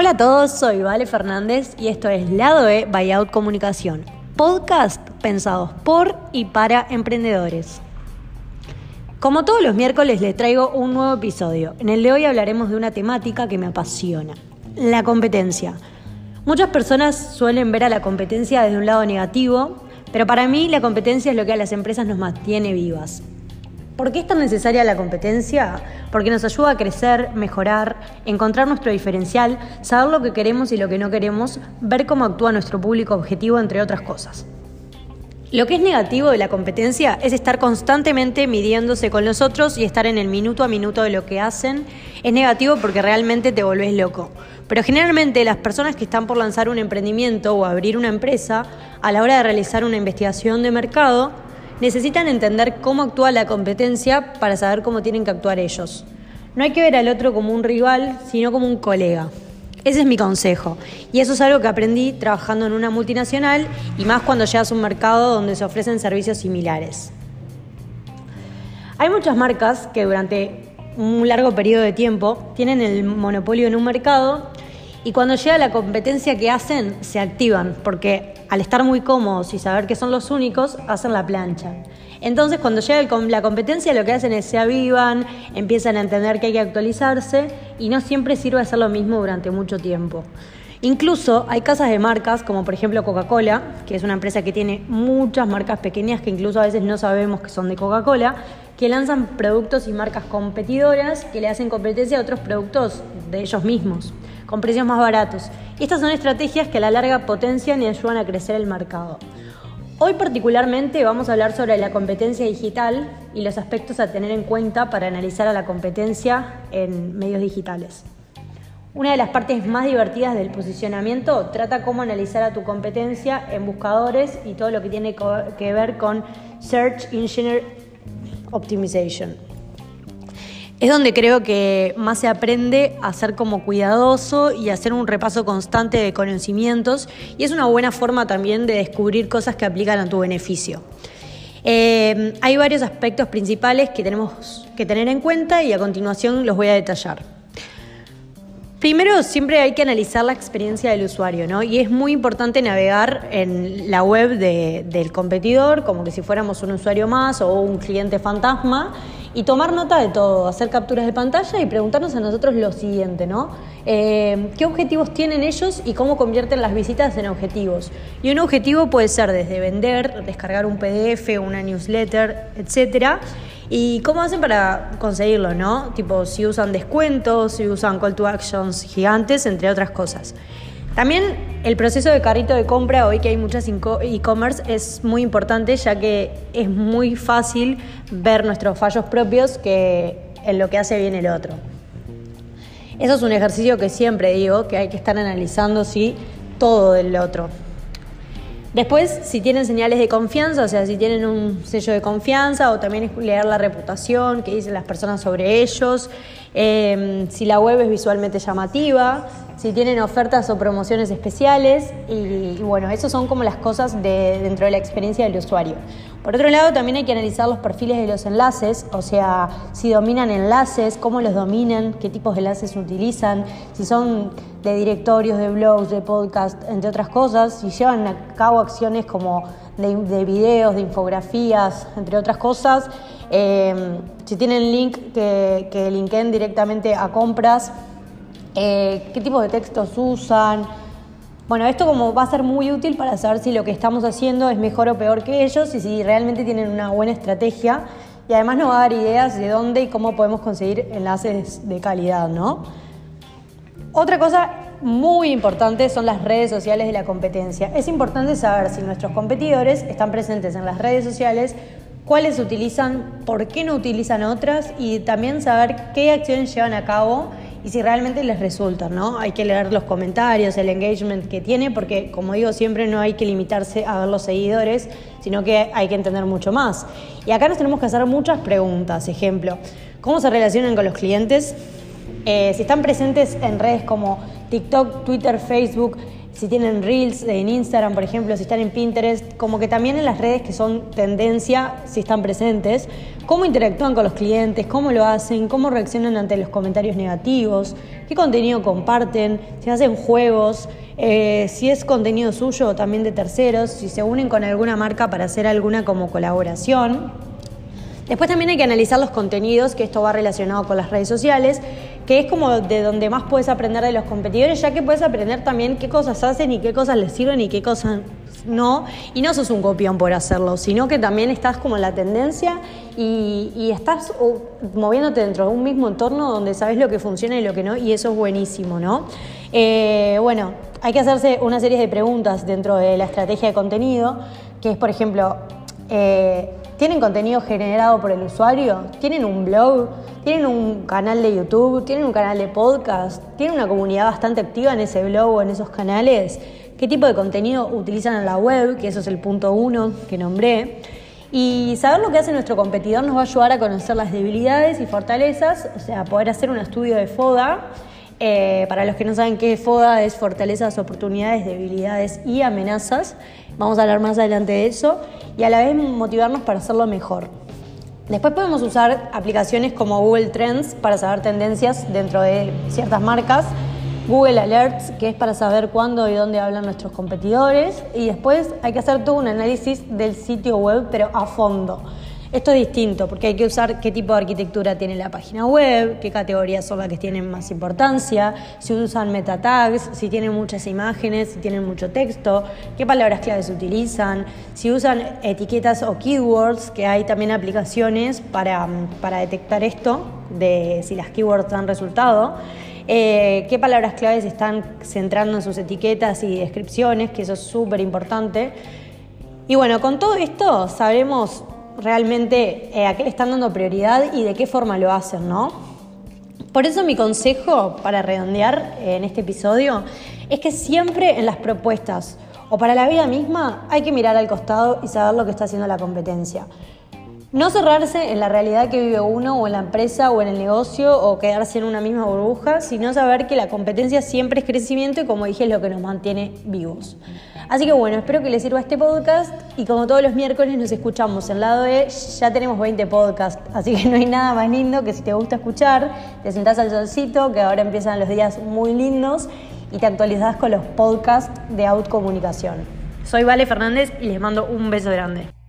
Hola a todos, soy Vale Fernández y esto es Lado E Buyout Comunicación, podcast pensados por y para emprendedores. Como todos los miércoles les traigo un nuevo episodio. En el de hoy hablaremos de una temática que me apasiona, la competencia. Muchas personas suelen ver a la competencia desde un lado negativo, pero para mí la competencia es lo que a las empresas nos mantiene vivas. ¿Por qué es tan necesaria la competencia? Porque nos ayuda a crecer, mejorar, encontrar nuestro diferencial, saber lo que queremos y lo que no queremos, ver cómo actúa nuestro público objetivo, entre otras cosas. Lo que es negativo de la competencia es estar constantemente midiéndose con los otros y estar en el minuto a minuto de lo que hacen. Es negativo porque realmente te volvés loco. Pero generalmente las personas que están por lanzar un emprendimiento o abrir una empresa, a la hora de realizar una investigación de mercado, necesitan entender cómo actúa la competencia para saber cómo tienen que actuar ellos. No hay que ver al otro como un rival, sino como un colega. Ese es mi consejo. Y eso es algo que aprendí trabajando en una multinacional y más cuando llegas a un mercado donde se ofrecen servicios similares. Hay muchas marcas que durante un largo periodo de tiempo tienen el monopolio en un mercado y cuando llega la competencia que hacen, se activan, porque al estar muy cómodos y saber que son los únicos, hacen la plancha. Entonces, cuando llega la competencia, lo que hacen es se avivan, empiezan a entender que hay que actualizarse y no siempre sirve hacer lo mismo durante mucho tiempo. Incluso hay casas de marcas, como por ejemplo Coca-Cola, que es una empresa que tiene muchas marcas pequeñas que incluso a veces no sabemos que son de Coca-Cola, que lanzan productos y marcas competidoras que le hacen competencia a otros productos de ellos mismos con precios más baratos. Estas son estrategias que a la larga potencian y ayudan a crecer el mercado. Hoy particularmente vamos a hablar sobre la competencia digital y los aspectos a tener en cuenta para analizar a la competencia en medios digitales. Una de las partes más divertidas del posicionamiento trata cómo analizar a tu competencia en buscadores y todo lo que tiene que ver con Search Engine Optimization es donde creo que más se aprende a ser como cuidadoso y hacer un repaso constante de conocimientos y es una buena forma también de descubrir cosas que aplican a tu beneficio. Eh, hay varios aspectos principales que tenemos que tener en cuenta y a continuación los voy a detallar. Primero, siempre hay que analizar la experiencia del usuario, ¿no? Y es muy importante navegar en la web del competidor, como que si fuéramos un usuario más o un cliente fantasma, y tomar nota de todo, hacer capturas de pantalla y preguntarnos a nosotros lo siguiente, ¿no? Eh, ¿Qué objetivos tienen ellos y cómo convierten las visitas en objetivos? Y un objetivo puede ser desde vender, descargar un PDF, una newsletter, etcétera. ¿Y cómo hacen para conseguirlo, no? Tipo, si usan descuentos, si usan call to actions gigantes, entre otras cosas. También el proceso de carrito de compra, hoy que hay muchas e-commerce, es muy importante ya que es muy fácil ver nuestros fallos propios que en lo que hace bien el otro. Eso es un ejercicio que siempre digo, que hay que estar analizando sí, todo del otro. Después, si tienen señales de confianza, o sea, si tienen un sello de confianza, o también leer la reputación que dicen las personas sobre ellos, em, si la web es visualmente llamativa, si tienen ofertas o promociones especiales, y, bueno, eso son como las cosas de, dentro de la experiencia del usuario. Por otro lado, también hay que analizar los perfiles de los enlaces, o sea, si dominan enlaces, cómo los dominan, qué tipos de enlaces utilizan, si son de directorios, de blogs, de podcast, entre otras cosas, si llevan a cabo acciones como de, videos, de infografías, entre otras cosas, eh, si tienen link que, que linken directamente a compras, eh, qué tipos de textos usan. Bueno, esto como va a ser muy útil para saber si lo que estamos haciendo es mejor o peor que ellos y si realmente tienen una buena estrategia y además nos va a dar ideas de dónde y cómo podemos conseguir enlaces de calidad, ¿no? Otra cosa muy importante son las redes sociales de la competencia. Es importante saber si nuestros competidores están presentes en las redes sociales, cuáles utilizan, por qué no utilizan otras y también saber qué acciones llevan a cabo y si realmente les resulta, ¿no? Hay que leer los comentarios, el engagement que tiene, porque como digo siempre no hay que limitarse a ver los seguidores, sino que hay que entender mucho más. Y acá nos tenemos que hacer muchas preguntas. Ejemplo, ¿cómo se relacionan con los clientes? Eh, si están presentes en redes como TikTok, Twitter, Facebook, si tienen reels en Instagram, por ejemplo, si están en Pinterest, como que también en las redes que son tendencia, si están presentes, cómo interactúan con los clientes, cómo lo hacen, cómo reaccionan ante los comentarios negativos, qué contenido comparten, si hacen juegos, eh, si es contenido suyo o también de terceros, si se unen con alguna marca para hacer alguna como colaboración. Después también hay que analizar los contenidos, que esto va relacionado con las redes sociales, que es como de donde más puedes aprender de los competidores, ya que puedes aprender también qué cosas hacen y qué cosas les sirven y qué cosas no. Y no sos un copión por hacerlo, sino que también estás como en la tendencia y, estás moviéndote dentro de un mismo entorno donde sabes lo que funciona y lo que no, y eso es buenísimo, ¿no? Eh, bueno, hay que hacerse una serie de preguntas dentro de la estrategia de contenido, que es, por ejemplo, eh, ¿Tienen contenido generado por el usuario? ¿Tienen un blog? ¿Tienen un canal de YouTube? ¿Tienen un canal de podcast? ¿Tienen una comunidad bastante activa en ese blog o en esos canales? ¿Qué tipo de contenido utilizan en la web? Que eso es el punto uno que nombré. Y saber lo que hace nuestro competidor nos va a ayudar a conocer las debilidades y fortalezas, o sea, poder hacer un estudio de FODA. Eh, para los que no saben qué es FODA, es fortalezas, oportunidades, debilidades y amenazas. Vamos a hablar más adelante de eso y a la vez motivarnos para hacerlo mejor. Después podemos usar aplicaciones como Google Trends para saber tendencias dentro de ciertas marcas, Google Alerts, que es para saber cuándo y dónde hablan nuestros competidores, y después hay que hacer todo un análisis del sitio web, pero a fondo. Esto es distinto porque hay que usar qué tipo de arquitectura tiene la página web, qué categorías son las que tienen más importancia, si usan meta tags, si tienen muchas imágenes, si tienen mucho texto, qué palabras claves utilizan, si usan etiquetas o keywords, que hay también aplicaciones para, para detectar esto, de si las keywords dan resultado. Eh, qué palabras claves están centrando en sus etiquetas y descripciones, que eso es súper importante. Y bueno, con todo esto sabremos realmente eh, a qué le están dando prioridad y de qué forma lo hacen, ¿no? Por eso mi consejo para redondear eh, en este episodio es que siempre en las propuestas o para la vida misma hay que mirar al costado y saber lo que está haciendo la competencia. No cerrarse en la realidad que vive uno o en la empresa o en el negocio o quedarse en una misma burbuja, sino saber que la competencia siempre es crecimiento y como dije es lo que nos mantiene vivos. Así que bueno, espero que les sirva este podcast y como todos los miércoles nos escuchamos en lado de ya tenemos 20 podcasts, así que no hay nada más lindo que si te gusta escuchar, te sentás al solcito, que ahora empiezan los días muy lindos y te actualizás con los podcasts de Out Comunicación. Soy Vale Fernández y les mando un beso grande.